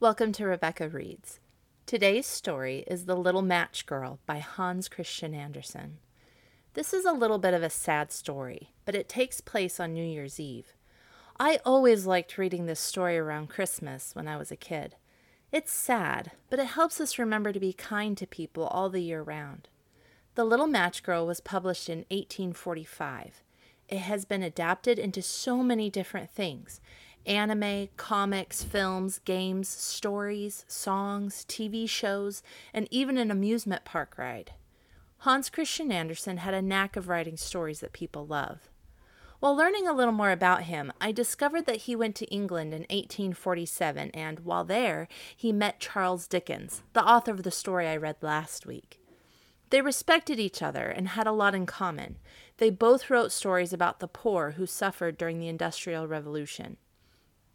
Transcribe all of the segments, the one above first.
Welcome to Rebecca Reads. Today's story is The Little Match Girl by Hans Christian Andersen. This is a little bit of a sad story, but it takes place on New Year's Eve. I always liked reading this story around Christmas when I was a kid. It's sad, but it helps us remember to be kind to people all the year round. The Little Match Girl was published in 1845. It has been adapted into so many different things anime, comics, films, games, stories, songs, TV shows, and even an amusement park ride. Hans Christian Andersen had a knack of writing stories that people love. While learning a little more about him, I discovered that he went to England in 1847 and, while there, he met Charles Dickens, the author of the story I read last week. They respected each other and had a lot in common. They both wrote stories about the poor who suffered during the Industrial Revolution.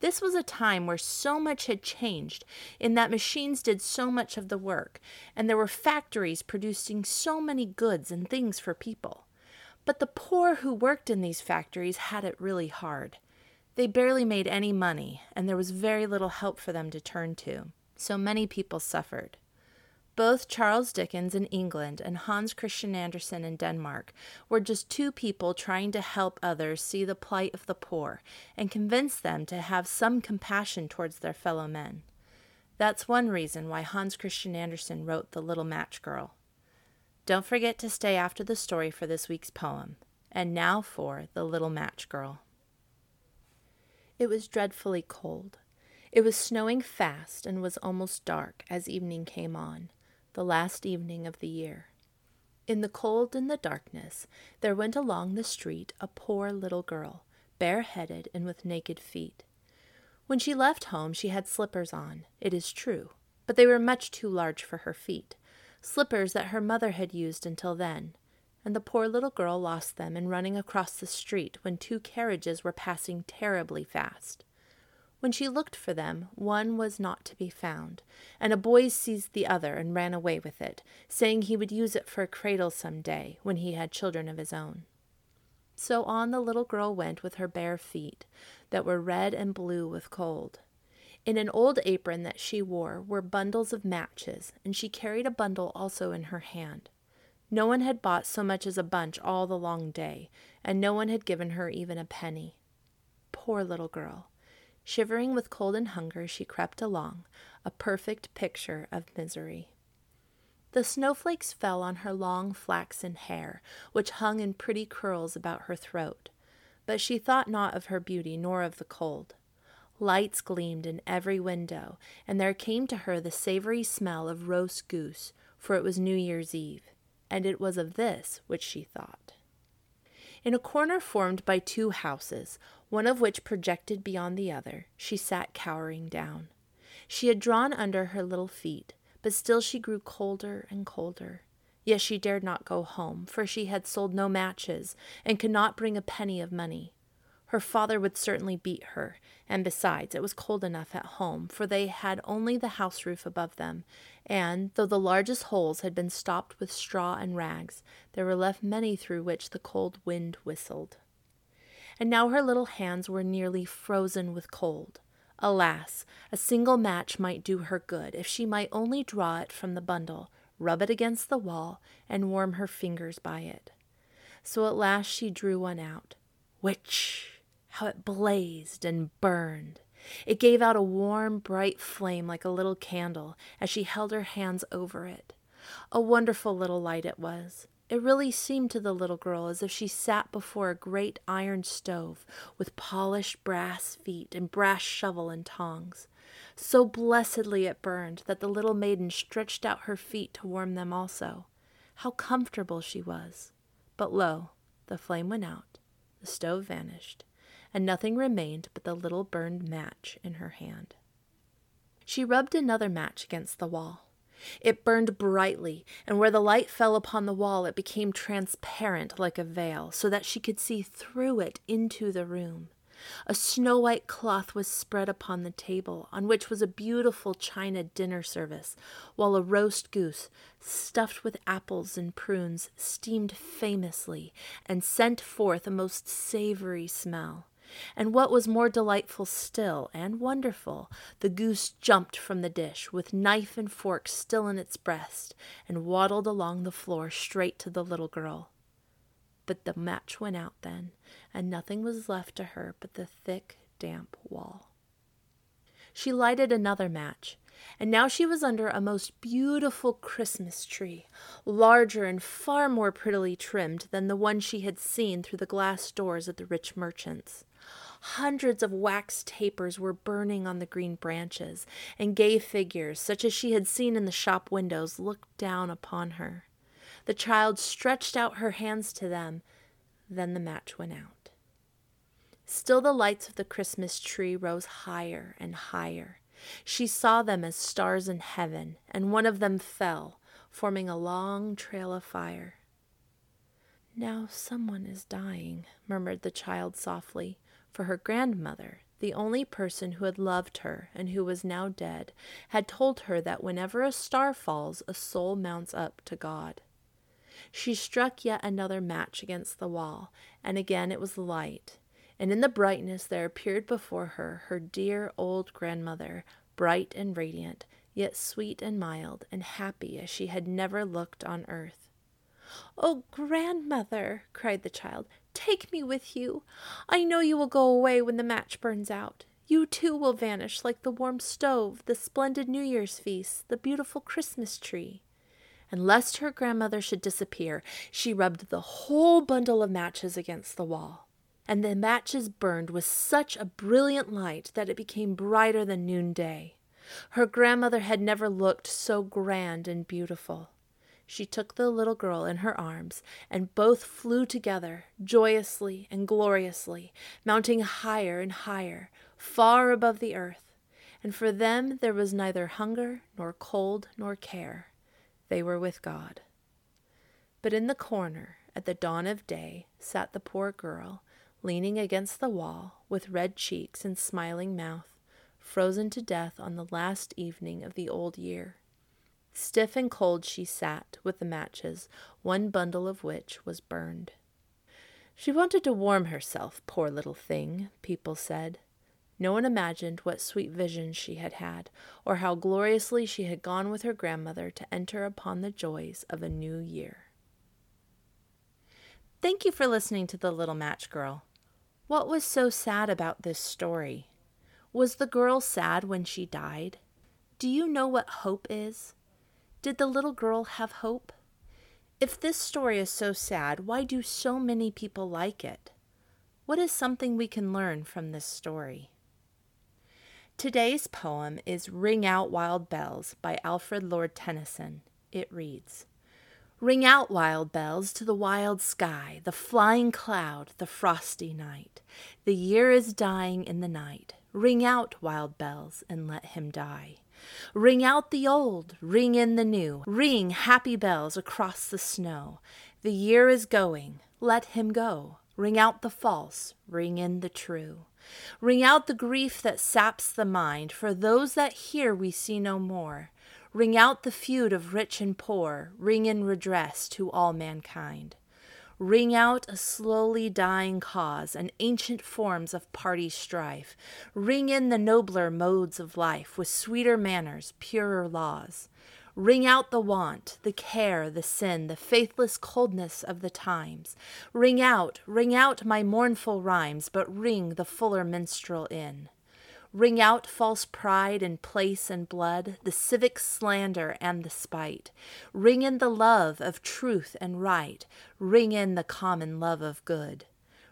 This was a time where so much had changed, in that machines did so much of the work, and there were factories producing so many goods and things for people. But the poor who worked in these factories had it really hard. They barely made any money, and there was very little help for them to turn to. So many people suffered. Both Charles Dickens in England and Hans Christian Andersen in Denmark were just two people trying to help others see the plight of the poor and convince them to have some compassion towards their fellow men. That's one reason why Hans Christian Andersen wrote The Little Match Girl. Don't forget to stay after the story for this week's poem. And now for The Little Match Girl. It was dreadfully cold. It was snowing fast and was almost dark as evening came on the last evening of the year. In the cold and the darkness, there went along the street a poor little girl, bareheaded and with naked feet. When she left home, she had slippers on, it is true, but they were much too large for her feet, slippers that her mother had used until then, and the poor little girl lost them in running across the street when two carriages were passing terribly fast. When she looked for them, one was not to be found, and a boy seized the other and ran away with it, saying he would use it for a cradle some day when he had children of his own. So on the little girl went with her bare feet, that were red and blue with cold. In an old apron that she wore were bundles of matches, and she carried a bundle also in her hand. No one had bought so much as a bunch all the long day, and no one had given her even a penny. Poor little girl! Shivering with cold and hunger, she crept along, a perfect picture of misery. The snowflakes fell on her long flaxen hair, which hung in pretty curls about her throat, but she thought not of her beauty nor of the cold. Lights gleamed in every window, and there came to her the savory smell of roast goose, for it was New Year's Eve, and it was of this which she thought. In a corner formed by two houses, one of which projected beyond the other, she sat cowering down. She had drawn under her little feet, but still she grew colder and colder. Yet she dared not go home, for she had sold no matches and could not bring a penny of money. Her father would certainly beat her, and besides, it was cold enough at home, for they had only the house roof above them, and, though the largest holes had been stopped with straw and rags, there were left many through which the cold wind whistled. And now her little hands were nearly frozen with cold. Alas, a single match might do her good if she might only draw it from the bundle, rub it against the wall, and warm her fingers by it. So at last she drew one out. Which how it blazed and burned. It gave out a warm, bright flame like a little candle as she held her hands over it. A wonderful little light it was. It really seemed to the little girl as if she sat before a great iron stove with polished brass feet and brass shovel and tongs. So blessedly it burned that the little maiden stretched out her feet to warm them also. How comfortable she was! But lo, the flame went out, the stove vanished, and nothing remained but the little burned match in her hand. She rubbed another match against the wall. It burned brightly, and where the light fell upon the wall, it became transparent like a veil, so that she could see through it into the room. A snow white cloth was spread upon the table, on which was a beautiful china dinner service, while a roast goose, stuffed with apples and prunes, steamed famously and sent forth a most savory smell. And what was more delightful still and wonderful, the goose jumped from the dish, with knife and fork still in its breast, and waddled along the floor straight to the little girl. But the match went out then, and nothing was left to her but the thick, damp wall. She lighted another match, and now she was under a most beautiful Christmas tree, larger and far more prettily trimmed than the one she had seen through the glass doors at the rich merchant's. Hundreds of wax tapers were burning on the green branches, and gay figures, such as she had seen in the shop windows, looked down upon her. The child stretched out her hands to them. Then the match went out. Still, the lights of the Christmas tree rose higher and higher. She saw them as stars in heaven, and one of them fell, forming a long trail of fire. Now someone is dying, murmured the child softly for her grandmother, the only person who had loved her and who was now dead, had told her that whenever a star falls, a soul mounts up to God. She struck yet another match against the wall, and again it was light, and in the brightness there appeared before her her dear old grandmother, bright and radiant, yet sweet and mild and happy as she had never looked on earth. Oh, grandmother, cried the child, Take me with you. I know you will go away when the match burns out. You too will vanish like the warm stove, the splendid New Year's feast, the beautiful Christmas tree. And lest her grandmother should disappear, she rubbed the whole bundle of matches against the wall. And the matches burned with such a brilliant light that it became brighter than noonday. Her grandmother had never looked so grand and beautiful she took the little girl in her arms, and both flew together, joyously and gloriously, mounting higher and higher, far above the earth. And for them there was neither hunger, nor cold, nor care. They were with God. But in the corner, at the dawn of day, sat the poor girl, leaning against the wall, with red cheeks and smiling mouth, frozen to death on the last evening of the old year. Stiff and cold she sat, with the matches, one bundle of which was burned. She wanted to warm herself, poor little thing, people said. No one imagined what sweet visions she had had, or how gloriously she had gone with her grandmother to enter upon the joys of a new year. Thank you for listening to The Little Match Girl. What was so sad about this story? Was the girl sad when she died? Do you know what hope is? Did the little girl have hope? If this story is so sad, why do so many people like it? What is something we can learn from this story? Today's poem is Ring Out Wild Bells by Alfred Lord Tennyson. It reads Ring out, wild bells, to the wild sky, the flying cloud, the frosty night. The year is dying in the night. Ring out, wild bells, and let him die. Ring out the old, ring in the new, ring happy bells across the snow. The year is going, let him go. Ring out the false, ring in the true. Ring out the grief that saps the mind, for those that here we see no more. Ring out the feud of rich and poor, ring in redress to all mankind ring out a slowly dying cause and ancient forms of party strife, ring in the nobler modes of life with sweeter manners, purer laws. Ring out the want, the care, the sin, the faithless coldness of the times. Ring out, ring out my mournful rhymes, but ring the fuller minstrel in. Ring out false pride and place and blood, the civic slander and the spite. Ring in the love of truth and right, ring in the common love of good.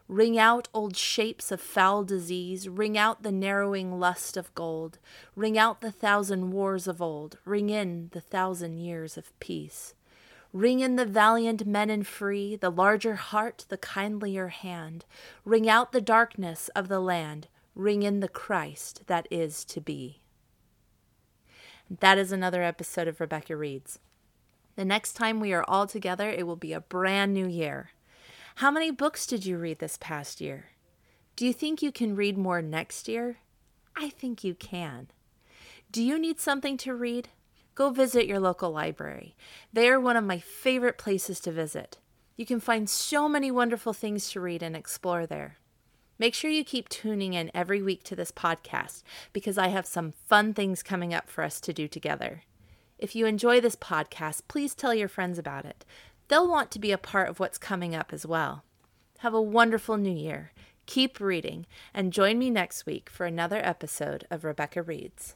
Ring out old shapes of foul disease, ring out the narrowing lust of gold, ring out the thousand wars of old, ring in the thousand years of peace. Ring in the valiant men and free, the larger heart, the kindlier hand, ring out the darkness of the land, ring in the Christ that is to be. That is another episode of Rebecca Reads. The next time we are all together, it will be a brand new year. How many books did you read this past year? Do you think you can read more next year? I think you can. Do you need something to read? Go visit your local library. They are one of my favorite places to visit. You can find so many wonderful things to read and explore there. Make sure you keep tuning in every week to this podcast because I have some fun things coming up for us to do together. If you enjoy this podcast, please tell your friends about it. They'll want to be a part of what's coming up as well. Have a wonderful new year. Keep reading and join me next week for another episode of Rebecca Reads.